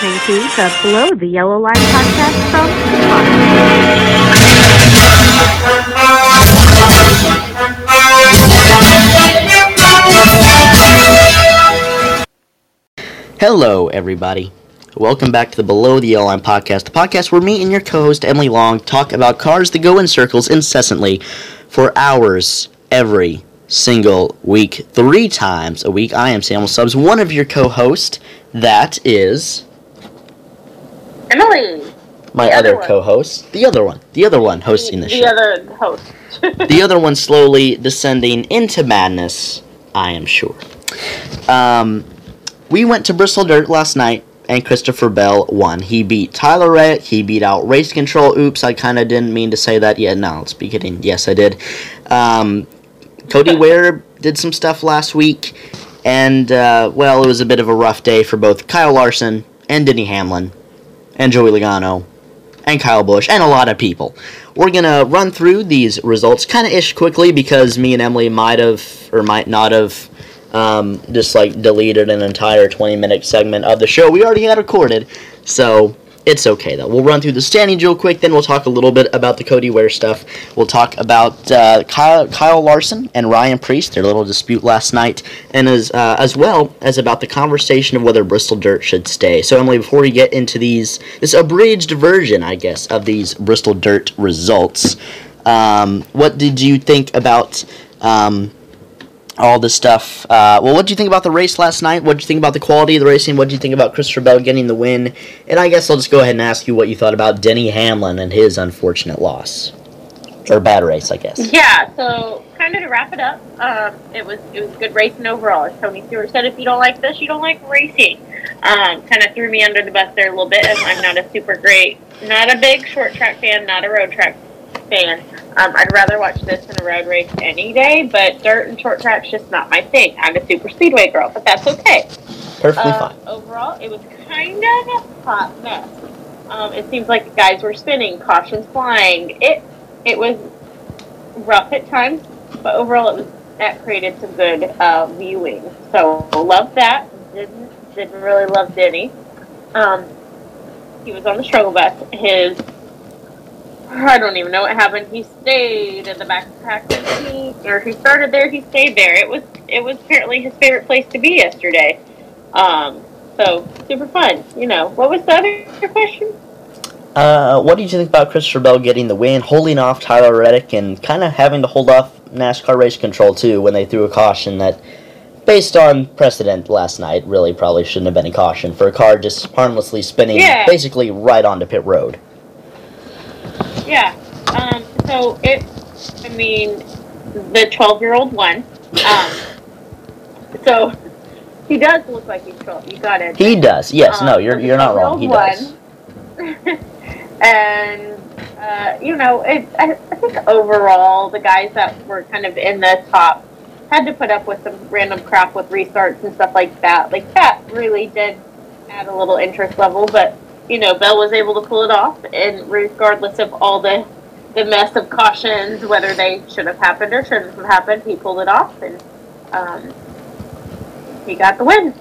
listening to the Below the Yellow Line podcast from. Hello, everybody. Welcome back to the Below the Yellow Line podcast, the podcast where me and your co-host Emily Long talk about cars that go in circles incessantly for hours every single week, three times a week. I am Samuel Subs, one of your co-hosts. That is Emily. my The other other co-host, the other one, the other one hosting the, the show. The other host. the other one slowly descending into madness, I am sure. Um, we went to Bristol Dirt last night, and Christopher Bell won. He beat Tyler Reddick. He beat out Race Control. Oops, I kind of didn't mean to say that. Yeah, no, let's be kidding. Yes, I did. Um, Cody Ware did some stuff last week, and, uh, well, it was a bit of a rough day for both Kyle Larson and Denny Hamlin and Joey Logano and Kyle Busch and a lot of people. We're gonna run through these results kind of ish quickly because me and Emily might have or might not have um, just like deleted an entire 20 minute segment of the show we already had recorded. So it's okay though. We'll run through the standings real quick, then we'll talk a little bit about the Cody Ware stuff. We'll talk about uh, Kyle, Kyle Larson and Ryan Preece, their little dispute last night, and as uh, as well as about the conversation of whether Bristol Dirt should stay. So Emily, before we get into these, this abridged version, I guess, of these Bristol Dirt results, um, what did you think about? Um, all this stuff. Uh, well, what do you think about the race last night? What do you think about the quality of the racing? What do you think about Christopher Bell getting the win? And I guess I'll just go ahead and ask you what you thought about Denny Hamlin and his unfortunate loss or bad race, I guess. yeah, so kind of to wrap it up, um, it was it was good racing overall. As Tony Stewart said, if you don't like this, you don't like racing. Um, kind of threw me under the bus there a little bit, as I'm not a super great, not a big short track fan, not a road track fan. Um, I'd rather watch this than a road race any day, but dirt and short track's just not my thing. I'm a super speedway girl, but that's okay. Perfectly Uh, fine. Overall, it was kind of a hot mess. Um, it seems like guys were spinning, cautions flying. It it was rough at times, but overall, it was that created some good uh, viewing. So loved that. Didn't didn't really love Denny. Um, he was on the struggle bus. His I don't even know what happened. He stayed in the back of the pack, he? Or he started there, he stayed there. It was it was apparently his favorite place to be yesterday. Um, so super fun. You know, what was the other question? Uh, what did you think about Christopher Bell getting the win, holding off Tyler Reddick, and kind of having to hold off NASCAR race control too when they threw a caution that, based on precedent last night, really probably shouldn't have been a caution for a car just harmlessly spinning Yeah. basically right onto pit road. Yeah. Um, so it, I mean, the 12 year old one. Um, so he does look like he's 12. You got it. He does. Yes. no, Um, you're you're not wrong. 12-year-old He does. and uh, you know, it, I, I think overall the guys that were kind of in the top had to put up with some random crap with restarts and stuff like that. Like that really did add a little interest level, but you know, Bell was able to pull it off, and regardless of all the the mess of cautions, whether they should have happened or shouldn't have happened, he pulled it off, and um, he got the win.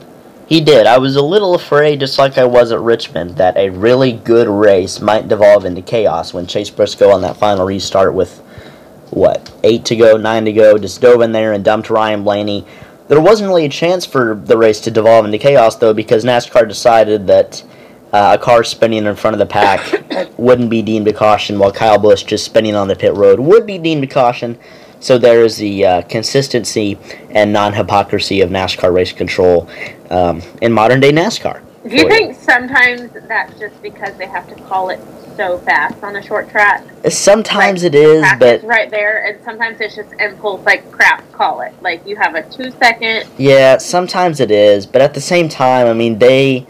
He did. I was a little afraid, just like I was at Richmond, that a really good race might devolve into chaos when Chase Briscoe on that final restart with, what, eight to go, nine to go, just dove in there and dumped Ryan Blaney. There wasn't really a chance for the race to devolve into chaos, though, because NASCAR decided that uh, a car spinning in front of the pack wouldn't be deemed a caution, while Kyle Busch just spinning on the pit road would be deemed a caution. So there is the uh, consistency and non-hypocrisy of NASCAR race control um, in modern day NASCAR. Do you think sometimes that's just because they have to call it so fast on a short track? Sometimes Like, it is, but right there, and sometimes it's just impulse, like crap, call it. Like you have a two second. yeah, sometimes it is. But at the same time, I mean, they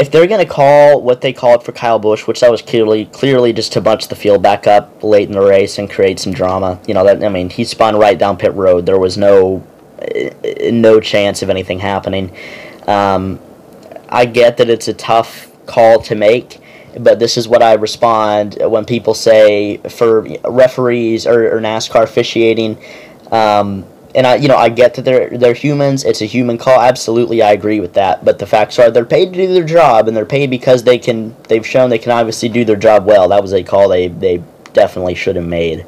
if they're gonna call what they called for Kyle Busch, which that was clearly clearly just to bunch the field back up late in the race and create some drama. You know that I mean, he spun right down pit road. There was no eh, no chance of anything happening. Um, I get that it's a tough call to make, but this is what I respond when people say for referees or, or NASCAR officiating. Um, and I, you know, I get that they're they're humans. It's a human call. Absolutely, I agree with that. But the facts are, they're paid to do their job, and they're paid because they can. They've shown they can obviously do their job well. That was a call they they definitely should have made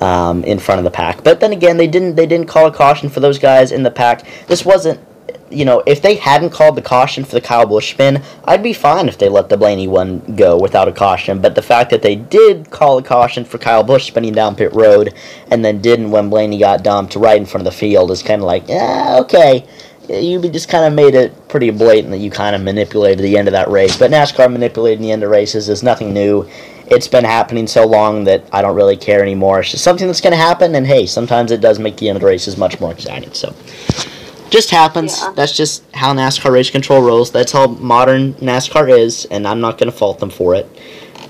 um, in front of the pack. But then again, they didn't. They didn't call a caution for those guys in the pack. This wasn't. You know, if they hadn't called the caution for the Kyle Busch spin, I'd be fine if they let the Blaney one go without a caution. But the fact that they did call a caution for Kyle Busch spinning down pit road and then didn't when Blaney got dumped right in front of the field is kind of like, yeah, okay. You just kind of made it pretty blatant that you kind of manipulated the end of that race. But NASCAR manipulating the end of races is nothing new it's been happening so long that I don't really care anymore. It's just something that's going to happen, and hey, sometimes it does make the end of the races much more exciting. So, just happens. Yeah. That's just how NASCAR race control rolls. That's how modern NASCAR is, and I'm not going to fault them for it.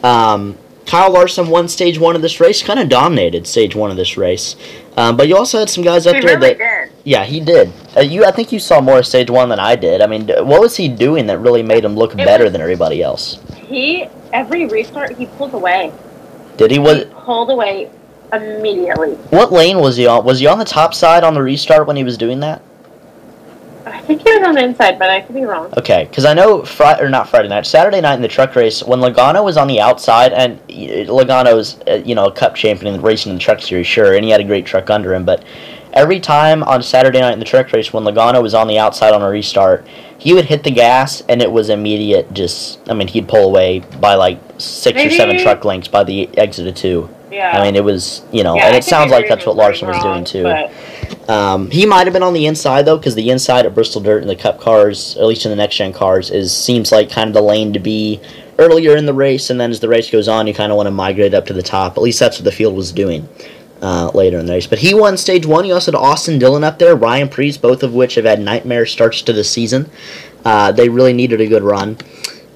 Um, Kyle Larson won stage one of this race, kind of dominated stage one of this race. Um, but you also had some guys up He there really that. did. Yeah, he did. Uh, you, I think you saw more of stage one than I did. I mean, what was he doing that really made him look It better was- than everybody else? He every restart he pulled away. Did he? Was He pulled away immediately. What lane was he on? Was he on the top side on the restart when he was doing that? I think he was on the inside, but I could be wrong. Okay, because I know Friday or not Friday night, Saturday night in the truck race when Logano was on the outside, and Logano's uh, you know a Cup champion in racing in the truck series, sure, and he had a great truck under him, but every time on Saturday night in the truck race when Logano was on the outside on a restart, he would hit the gas and it was immediate. Just I mean, he'd pull away by like six or seven truck lengths by the exit of two. Yeah. I mean, it was you know, Yeah, and it sounds like that's what Larson was doing too. but- Um, he might have been on the inside though, because the inside of Bristol Dirt and the Cup cars, at least in the next gen cars, is seems like kind of the lane to be earlier in the race, and then as the race goes on, you kind of want to migrate up to the top. At least that's what the field was doing uh, later in the race. But he won stage one. You also had Austin Dillon up there, Ryan Preece, both of which have had nightmare starts to the season. Uh, they really needed a good run.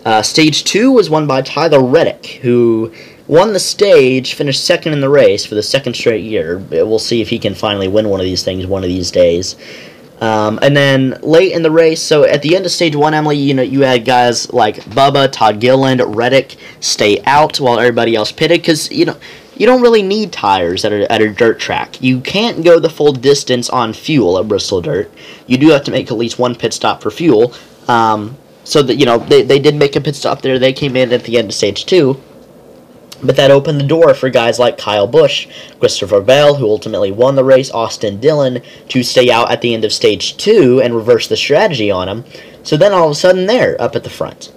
Uh, stage two was won by Tyler Reddick, who won the stage, finished second in the race for the second straight year. We'll see if he can finally win one of these things one of these days. Um, and then late in the race, so at the end of stage one, Emily, you know, you had guys like Bubba, Todd Gilliland, Reddick stay out while everybody else pitted because you know you don't really need tires at a, at a dirt track. You can't go the full distance on fuel at Bristol Dirt. You do have to make at least one pit stop for fuel. Um, so that you know they, they did make a pit stop there. They came in at the end of stage two. But that opened the door for guys like Kyle Busch, Christopher Bell, who ultimately won the race, Austin Dillon, to stay out at the end of stage two and reverse the strategy on him. So then all of a sudden they're up at the front.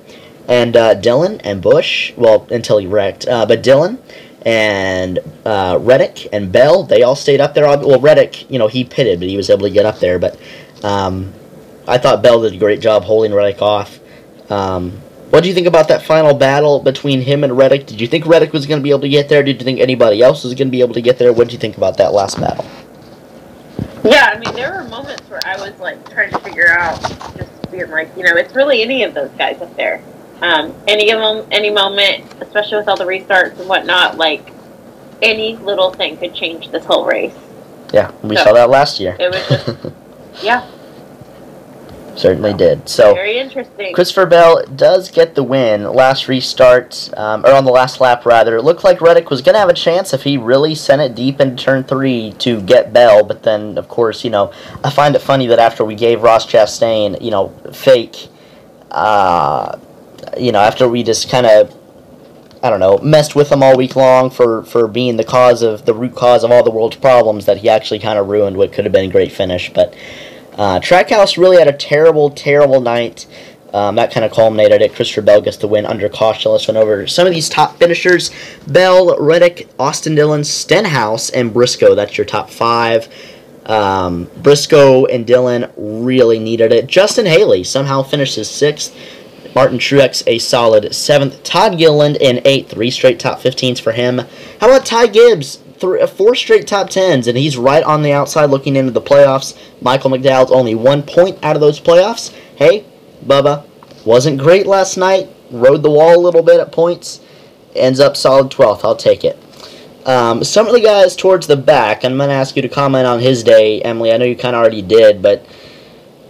And uh, Dillon and Busch, well, until he wrecked, uh, but Dillon and uh, Reddick and Bell, they all stayed up there. Well, Reddick, you know, he pitted, but he was able to get up there. But um, I thought Bell did a great job holding Reddick off. Um, what do you think about that final battle between him and Reddick? Did you think Reddick was going to be able to get there? Did you think anybody else was going to be able to get there? What did you think about that last battle? Yeah, I mean, there were moments where I was like trying to figure out, just being like, you know, it's really any of those guys up there. Um, any of them, any moment, especially with all the restarts and whatnot, like any little thing could change this whole race. Yeah, we So, saw that last year. It was just, yeah, Certainly did. So. very interesting. Christopher Bell does get the win. Last restart, um, or on the last lap rather. It looked like Reddick was going to have a chance if he really sent it deep into turn three to get Bell, but then, of course, you know, I find it funny that after we gave Ross Chastain, you know, fake, uh, you know, after we just kind of, I don't know, messed with him all week long for, for being the cause of, the root cause of all the world's problems, that he actually kind of ruined what could have been a great finish, but. Uh, Trackhouse really had a terrible, terrible night. Um, that kind of culminated it. Christopher Bell gets the win under caution. Let's run over some of these top finishers: Bell, Reddick, Austin Dillon, Stenhouse, and Briscoe. That's your top five. Um, Briscoe and Dillon really needed it. Justin Haley somehow finishes sixth. Martin Truex a solid seventh. Todd Gilliland in eighth. Three straight top 15s for him. How about Ty Gibbs? Three, four straight top 10s, and he's right on the outside looking into the playoffs. Michael McDowell's only one point out of those playoffs. Hey, Bubba, wasn't great last night. Rode the wall a little bit at points. Ends up solid 12th. I'll take it. Um, some of the guys towards the back, I'm going to ask you to comment on his day, Emily. I know you kind of already did, but,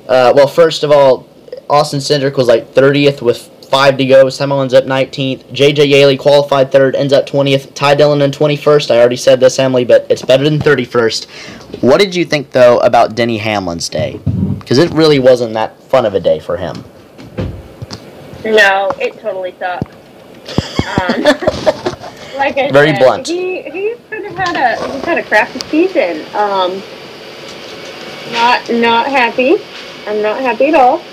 uh, well, first of all, Austin Cindric was like 30th with five to go. Semo ends up 19th. JJ Yeley qualified third, ends up 20th. Ty Dillon in 21st. I already said this, Emily, but it's better than 31st. What did you think, though, about Denny Hamlin's day? Because it really wasn't that fun of a day for him. No, it totally sucks. Um, like I Very said, blunt. He he's kind of had a he's had a crappy season. Um, not not happy. I'm not happy at all.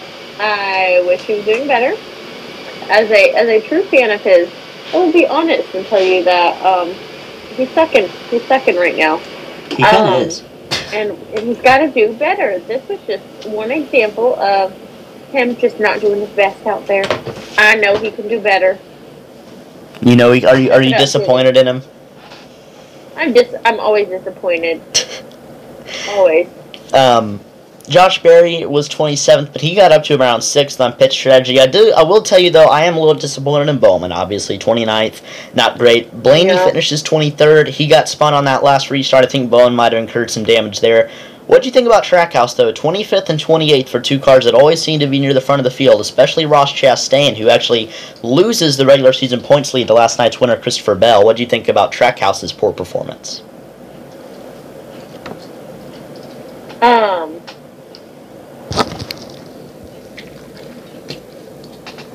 I wish he was doing better. As a as a true fan of his, I will be honest and tell you that um, he's second. He's second right now. He kind Um, is. and, he's got to do better. This was just one example of him just not doing his best out there. I know he can do better. You know, he- are you, are you Yeah. disappointed in him? I'm just I'm always disappointed. Always. Um, Josh Berry was 27th, but he got up to around 6th on pitch strategy. I do. I will tell you, though, I am a little disappointed in Bowman, obviously. 29th, not great. Blaney Yeah. finishes 23rd. He got spun on that last restart. I think Bowman might have incurred some damage there. What do you think about Trackhouse, though? 25th and 28th for two cars that always seem to be near the front of the field, especially Ross Chastain, who actually loses the regular season points lead to last night's winner, Christopher Bell. What do you think about Trackhouse's poor performance? Um.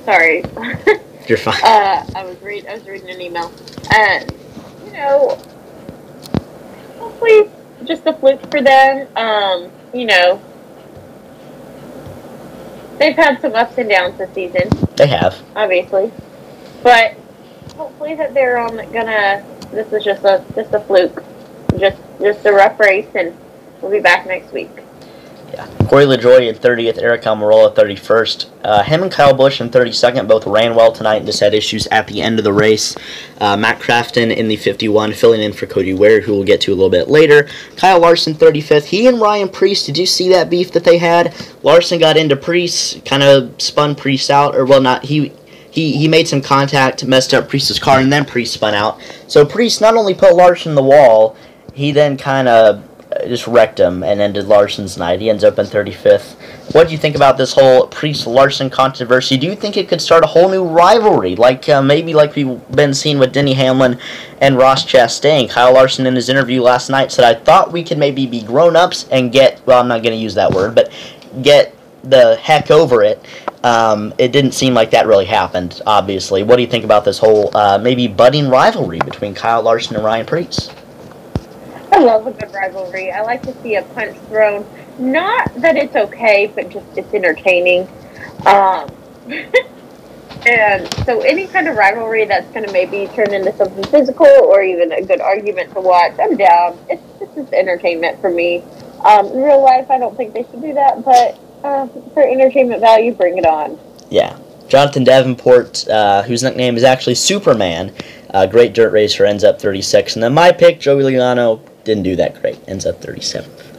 Sorry. You're fine. uh, I was read I was reading an email. And you know, hopefully just a fluke for them. Um, you know, they've had some ups and downs this season. They have. obviously. But hopefully that they're on gonna. This is just a just a fluke, just just a rough race, and we'll be back next week. Yeah. Corey LaJoie in 30th, Eric Almirola 31st. Uh, him and Kyle Busch in 32nd both ran well tonight and just had issues at the end of the race. Uh, Matt Crafton in the 51, filling in for Cody Ware, who we'll get to a little bit later. Kyle Larson 35th. He and Ryan Preece, did you see that beef that they had? Larson got into Preece, kind of spun Preece out, or well, not he. He, he made some contact, messed up Preece's car, and then Preece spun out. So Preece not only put Larson in the wall, he then kind of just wrecked him and ended Larson's night. He ends up in 35th. What do you think about this whole Preece Larson controversy? Do you think it could start a whole new rivalry, like uh, maybe like we've been seeing with Denny Hamlin and Ross Chastain? Kyle Larson in his interview last night said, "I thought we could maybe be grown ups and get well, I'm not going to use that word, but get the heck over it." Um, it didn't seem like that really happened. Obviously, what do you think about this whole uh, maybe budding rivalry between Kyle Larson and Ryan Preece? Love a good rivalry. I like to see a punch thrown. Not that it's okay, but just it's entertaining. Um, and so any kind of rivalry that's going to maybe turn into something physical or even a good argument to watch, I'm down. It's, it's just entertainment for me. Um, in real life, I don't think they should do that, but uh, for entertainment value, bring it on. Yeah. Jonathan Davenport, uh, whose nickname is actually Superman, uh, great dirt racer, ends up 36. And then my pick, Joey Logano, didn't do that great, ends up 37th.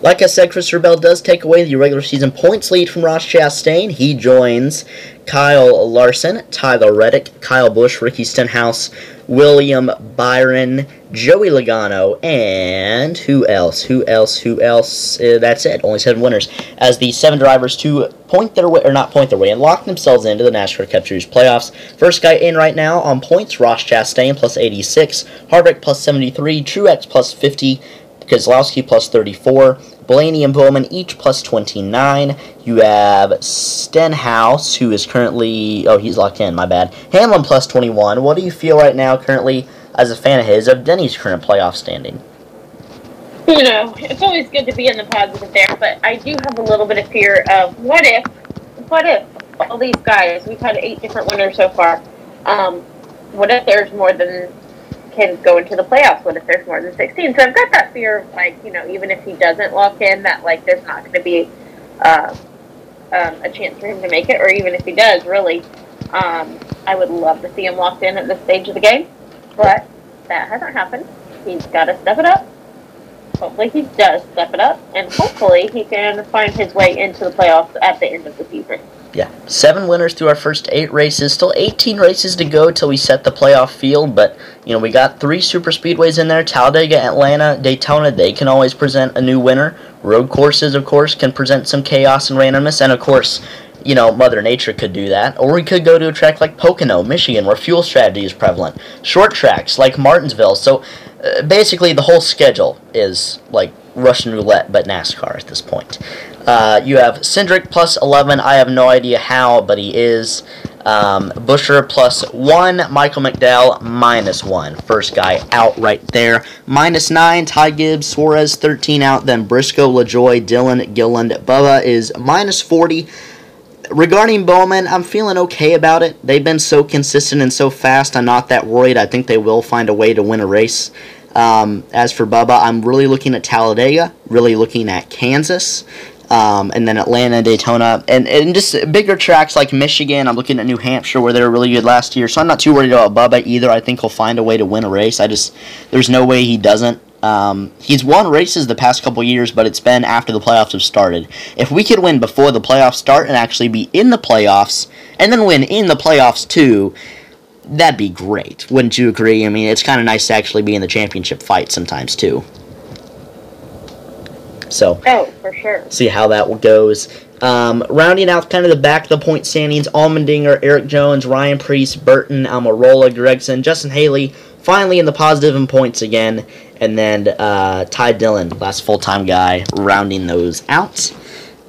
Like I said, Christopher Bell does take away the regular season points lead from Ross Chastain. He joins Kyle Larson, Tyler Reddick, Kyle Busch, Ricky Stenhouse, William Byron, Joey Logano, and who else? Who else? Who else? Uh, that's it. Only seven winners. As the seven drivers to point their way, or not point their way, and lock themselves into the NASCAR Cup Series playoffs. First guy in right now on points, Ross Chastain plus 86, Harvick plus 73, Truex plus 50, Kozlowski plus 34, Blaney and Bowman each plus 29. You have Stenhouse, who is currently, oh, he's locked in, my bad. Hamlin plus 21. What do you feel right now, currently, as a fan of his, of Denny's current playoff standing? you know, it's always good to be in the positive there, but I do have a little bit of fear of what if, what if all these guys, we've had eight different winners so far, um, what if there's more than can go into the playoffs? What if there's more than 16? So I've got that fear of, like, you know, even if he doesn't lock in, that, like, there's not going to be uh, um, a chance for him to make it, or even if he does, really. Um, I would love to see him locked in at this stage of the game, but that hasn't happened. He's got to step it up. Hopefully he does step it up, and hopefully he can find his way into the playoffs at the end of the season. Yeah, seven winners through our first eight races. Still 18 races to go till we set the playoff field, but you know we got three super speedways in there: Talladega, Atlanta, Daytona. They can always present a new winner. Road courses, of course, can present some chaos and randomness, and of course, you know, Mother Nature could do that. Or we could go to a track like Pocono, Michigan, where fuel strategy is prevalent. Short tracks like Martinsville. So uh, basically, the whole schedule is like Russian roulette, but NASCAR at this point. Uh, you have Cindric plus 11. I have no idea how, but he is. Um, Buescher plus 1. Michael McDowell minus 1. First guy out right there. Minus 9. Ty Gibbs. Suarez 13 out. Then Briscoe, LaJoie, Dillon, Gilliland. Bubba is minus 40 regarding Bowman, I'm feeling okay about it. They've been so consistent and so fast. I'm not that worried. I think they will find a way to win a race. Um, as for Bubba, I'm really looking at Talladega, really looking at Kansas, um, and then Atlanta, Daytona, and, and just bigger tracks like Michigan. I'm looking at New Hampshire where they were really good last year, so I'm not too worried about Bubba either. I think he'll find a way to win a race. I just there's no way he doesn't. Um, he's won races the past couple years, but it's been after the playoffs have started. If we could win before the playoffs start and actually be in the playoffs, and then win in the playoffs too, that'd be great. Wouldn't you agree? I mean, it's kind of nice to actually be in the championship fight sometimes too. So, Oh, for sure. see how that goes. Um, rounding out kind of the back of the point standings, Allmendinger, Eric Jones, Ryan Preece, Burton, Almirola, Gragson, Justin Haley, finally in the positive in points again, and then uh, Ty Dillon, last full time guy, rounding those out.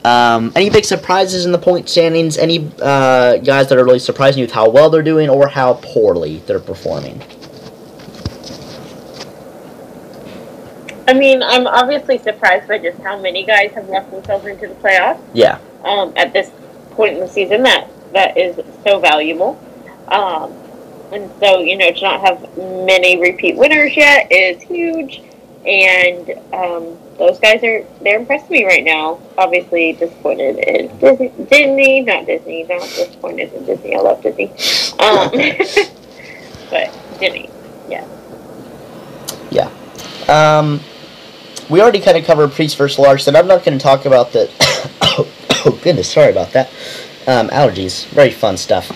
Um, any big surprises in the point standings? Any uh, guys that are really surprising you with how well they're doing or how poorly they're performing? I mean, I'm obviously surprised by just how many guys have left themselves into the playoffs. Yeah, um, at this point in the season that that is so valuable. Um, and so, you know, to not have many repeat winners yet is huge. And um, those guys are they're impressing me right now. Obviously, disappointed is Disney, Disney, not Disney, not disappointed in Disney. I love Disney, um, but Disney, yeah. yeah. Um, we already kind of covered Preece versus Larson. I'm not going to talk about the. oh, goodness, sorry about that. Um, allergies, very fun stuff.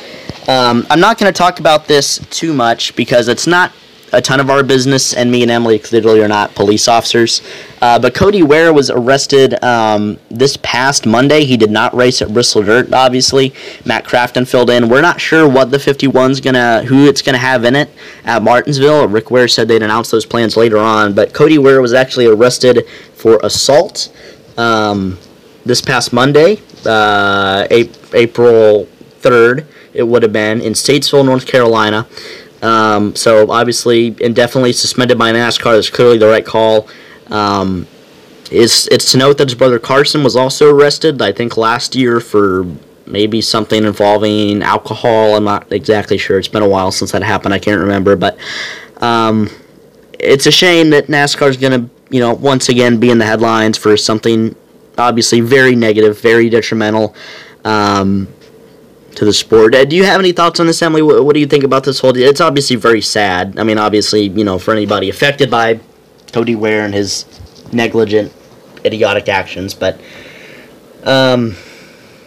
Um, I'm not going to talk about this too much because it's not a ton of our business, and me and Emily clearly are not police officers. Uh, but Cody Ware was arrested um, this past Monday. He did not race at Bristol Dirt, obviously. Matt Crafton filled in. We're not sure what the 51's gonna, who it's gonna have in it at Martinsville. Rick Ware said they'd announce those plans later on. But Cody Ware was actually arrested for assault um, this past Monday, uh, April 3rd. It would have been in Statesville, North Carolina. Um, so obviously, indefinitely suspended by NASCAR is clearly the right call. Um, it's it's to note that his brother Carson was also arrested. I think last year for maybe something involving alcohol. I'm not exactly sure. It's been a while since that happened. I can't remember, but um, it's a shame that NASCAR is going to you know once again be in the headlines for something obviously very negative, very detrimental. Um, to the sport. Do you have any thoughts on this, Emily? What, what do you think about this whole? It's obviously very sad. I mean, obviously, you know, for anybody affected by Cody Ware and his negligent, idiotic actions, but um,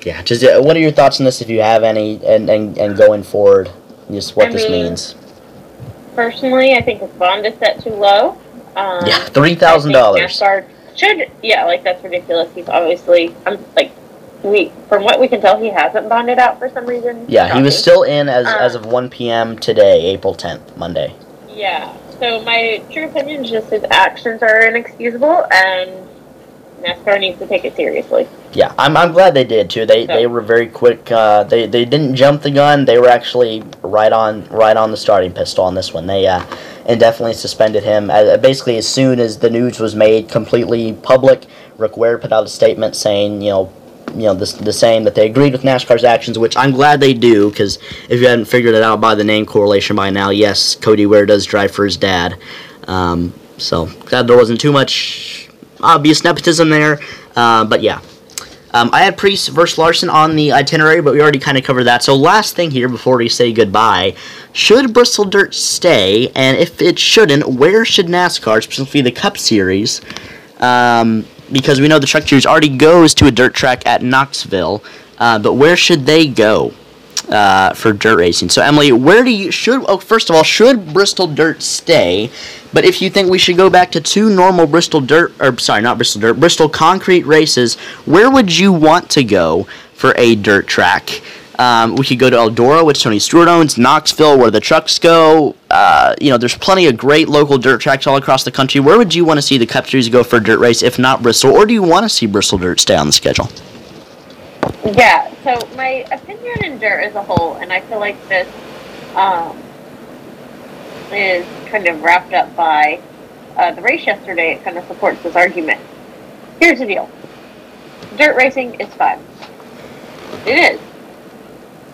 yeah, just uh, what are your thoughts on this, if you have any, and and, and going forward, just what I this mean, means? Personally, I think his bond is set too low. Um, Yeah, $3,000. I think NASCAR should, yeah, like that's ridiculous. He's obviously, I'm like, we from what we can tell, he hasn't bonded out for some reason. Yeah, he was still in as Uh, as of 1 p.m. today, April 10th, Monday. Yeah. So my true opinion is just his actions are inexcusable, and NASCAR needs to take it seriously. Yeah, I'm, I'm glad they did too. They they were very quick. Uh, they they didn't jump the gun. They were actually right on right on the starting pistol on this one. They uh, indefinitely suspended him. Uh, basically, as soon as the news was made completely public, Rick Ware put out a statement saying, you know, you know, the, the saying that they agreed with NASCAR's actions, which I'm glad they do, because if you hadn't figured it out by the name correlation by now, yes, Cody Ware does drive for his dad. Um, so glad there wasn't too much obvious nepotism there. Uh, but yeah, um, I had Preece versus Larson on the itinerary, but we already kind of covered that. So last thing here before we say goodbye, should Bristol Dirt stay? And if it shouldn't, where should NASCAR, specifically the Cup Series, um, because we know the Truck Series already goes to a dirt track at Knoxville, uh, but where should they go? Uh, for dirt racing. So Emily, where do you should? Oh, first of all, should Bristol Dirt stay? But if you think we should go back to two normal Bristol Dirt, or sorry, not Bristol Dirt, Bristol Concrete races, where would you want to go for a dirt track. Um, we could go to Eldora, which Tony Stewart owns, Knoxville, where the trucks go. Uh, you know, there's plenty of great local dirt tracks all across the country. Where would you want to see the Cup Series go for a dirt race, if not Bristol? Or do you want to see Bristol Dirt stay on the schedule? Yeah, so my opinion in dirt as a whole, and I feel like this um, is kind of wrapped up by uh, the race yesterday. It kind of supports this argument. Here's the deal dirt racing is fun. It is.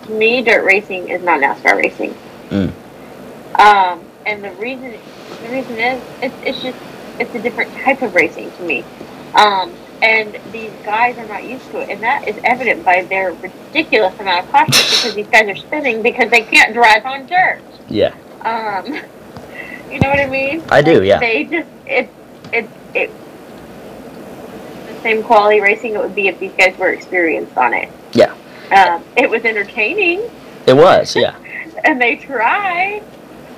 To me, dirt racing is not NASCAR racing. Mm. Um, and the reason the reason is it's, it's just it's a different type of racing to me. Um, and these guys are not used to it, and that is evident by their ridiculous amount of caution because these guys are spinning because they can't drive on dirt. Yeah. Um, you know what I mean? I do, Like, yeah. They just it it it the same quality racing it would be if these guys were experienced on it. Yeah. Um, it was entertaining, It was, yeah. and they tried.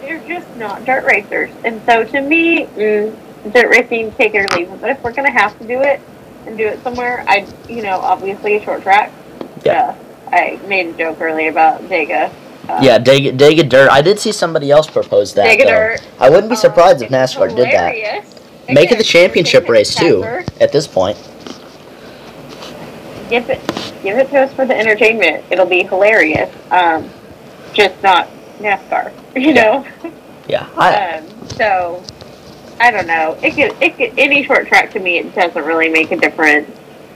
They're just not dirt racers, and so to me, mm, dirt racing, take it or leave it. But if we're gonna have to do it and do it somewhere, I, you know, obviously a short track. Yeah. Uh, I made a joke earlier about Dega. Uh, Yeah, Dega, Dega Dirt. I did see somebody else propose that. Dega though. Dirt. I wouldn't be surprised if it's NASCAR did that. hilarious. Make it the championship race too. At this point, Give it, give it to us for the entertainment. It'll be hilarious. Um, just not NASCAR, you know. yeah. I, Um, so I don't know. It could, it could, any short track to me, it doesn't really make a difference.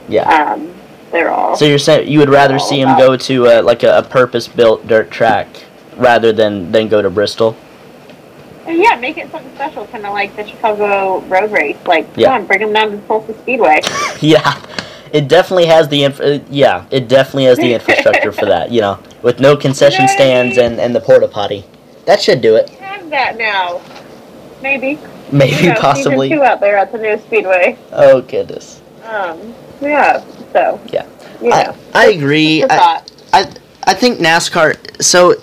yeah. Um, they're all. So you're saying you would rather see him go to a, like a, a purpose-built dirt track rather than than go to Bristol? yeah, make it something special, kind of like the Chicago Road Race. Like, Yeah. come on, bring them down to Tulsa Speedway. yeah. It definitely has the inf- uh, yeah. It definitely has the infrastructure for that. You know, with no concession You know what I stands and and the porta potty. That should do it. Have that now. Maybe. Maybe You know, possibly. Season two out there at the new Speedway. Oh goodness. Um, yeah. So. Yeah. Yeah. I I agree. I. I I think NASCAR. So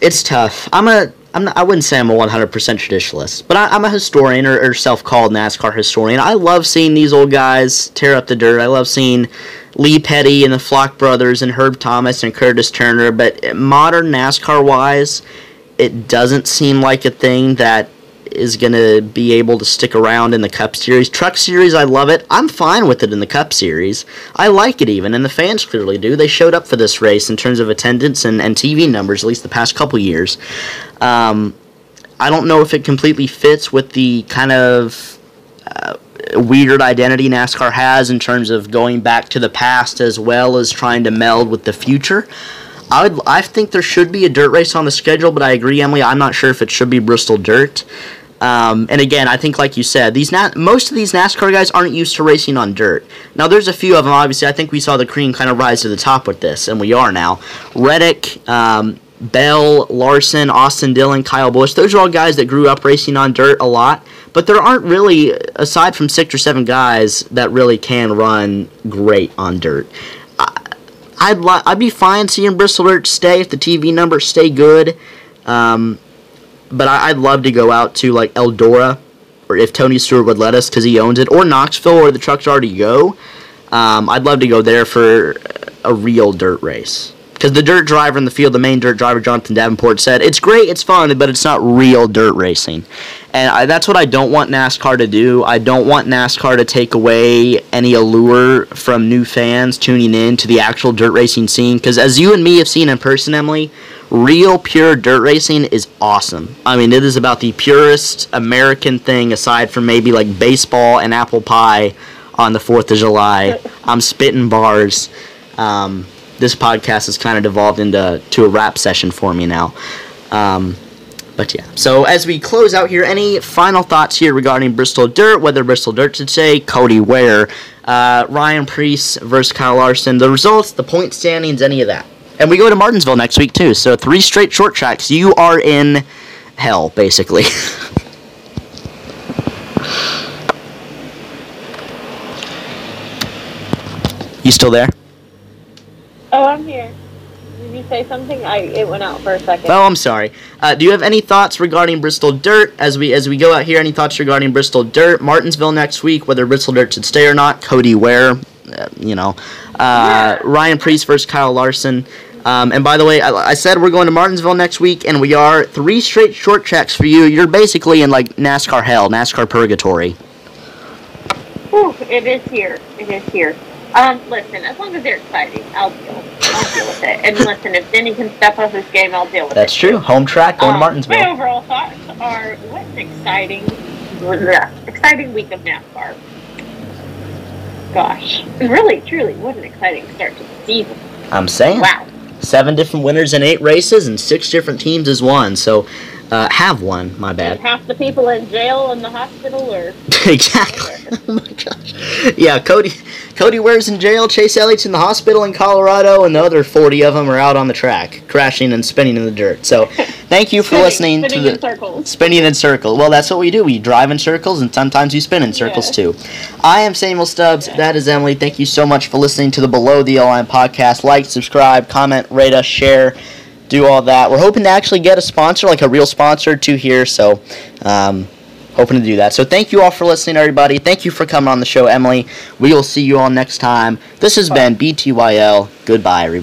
it's tough. I'm a. I'm not, I wouldn't say I'm a 100% traditionalist, but I, I'm a historian or, or self-called NASCAR historian. I love seeing these old guys tear up the dirt. I love seeing Lee Petty and the Flock brothers and Herb Thomas and Curtis Turner. But modern NASCAR-wise, it doesn't seem like a thing that is going to be able to stick around in the Cup Series. Truck Series, I love it. I'm fine with it in the Cup Series. I like it even, and the fans clearly do. They showed up for this race in terms of attendance and, and TV numbers, at least the past couple years. Um, I don't know if it completely fits with the kind of uh, weird identity NASCAR has in terms of going back to the past as well as trying to meld with the future. I would, I think there should be a dirt race on the schedule, but I agree, Emily. I'm not sure if it should be Bristol Dirt. Um, and again, I think, like you said, these na- most of these NASCAR guys aren't used to racing on dirt. Now, there's a few of them. Obviously, I think we saw the cream kind of rise to the top with this, and we are now. Reddick, um, Bell, Larson, Austin Dillon, Kyle Busch. Those are all guys that grew up racing on dirt a lot. But there aren't really, aside from six or seven guys, that really can run great on dirt. I'd li- I'd be fine seeing Bristol Dirt stay if the TV numbers stay good. Um, but I- I'd love to go out to like Eldora, or if Tony Stewart would let us because he owns it, or Knoxville where the trucks already go. Um, I'd love to go there for a real dirt race. Because the dirt driver in the field, the main dirt driver, Jonathan Davenport, said, It's great, it's fun, but it's not real dirt racing. And I, that's what I don't want NASCAR to do. I don't want NASCAR to take away any allure from new fans tuning in to the actual dirt racing scene. Because as you and me have seen in person, Emily, real pure dirt racing is awesome. I mean, it is about the purest American thing aside from maybe like baseball and apple pie on the 4th of July. I'm spitting bars. Um, this podcast has kind of devolved into to a rap session for me now. Um, but yeah, so as we close out here, any final thoughts here regarding Bristol Dirt? Whether Bristol Dirt should say Cody Ware, uh, Ryan Preece versus Kyle Larson, the results, the point standings, any of that. And we go to Martinsville next week too. So three straight short tracks. You are in hell, basically. you still there? Oh, I'm here. Did you say something? I it went out for a second. Oh, I'm sorry. Uh, do you have any thoughts regarding Bristol Dirt as we as we go out here? Any thoughts regarding Bristol Dirt, Martinsville next week? Whether Bristol Dirt should stay or not? Cody Ware, uh, you know, uh, Ryan Preece versus Kyle Larson. Um, and by the way, I, I said we're going to Martinsville next week, and we are three straight short tracks for you. You're basically in like NASCAR hell, NASCAR purgatory. Whew, it is here. It is here. Um, listen, as long as they're exciting, I'll deal. I'll deal with it. And listen, if Denny can step up his game, I'll deal with That's it. That's true. Home track going to Um, Martinsville. My overall thoughts are what an exciting, bleh, exciting week of NASCAR. Gosh, really, truly, what an exciting start to the season. I'm saying. Wow. Seven different winners in eight races, and six different teams has won. So, uh, have one. My And bad. half the people in jail and the hospital are exactly. Oh my gosh. Yeah, Cody. Cody Ware's in jail. Chase Elliott's in the hospital in Colorado, and the other forty of them are out on the track, crashing and spinning in the dirt. So, thank you for spinning, listening spinning to in the circles. spinning in circles. Well, that's what we do. We drive in circles, and sometimes we spin in circles Yeah. too. I am Samuel Stubbs. That is Emily. Thank you so much for listening to the Below the Line podcast. Like, subscribe, comment, rate us, share, do all that. We're hoping to actually get a sponsor, like a real sponsor, to here. So, um, hoping to do that. So, thank you all for listening, everybody. Thank you for coming on the show, Emily. We will see you all next time. This has been BTYL. Goodbye, everybody.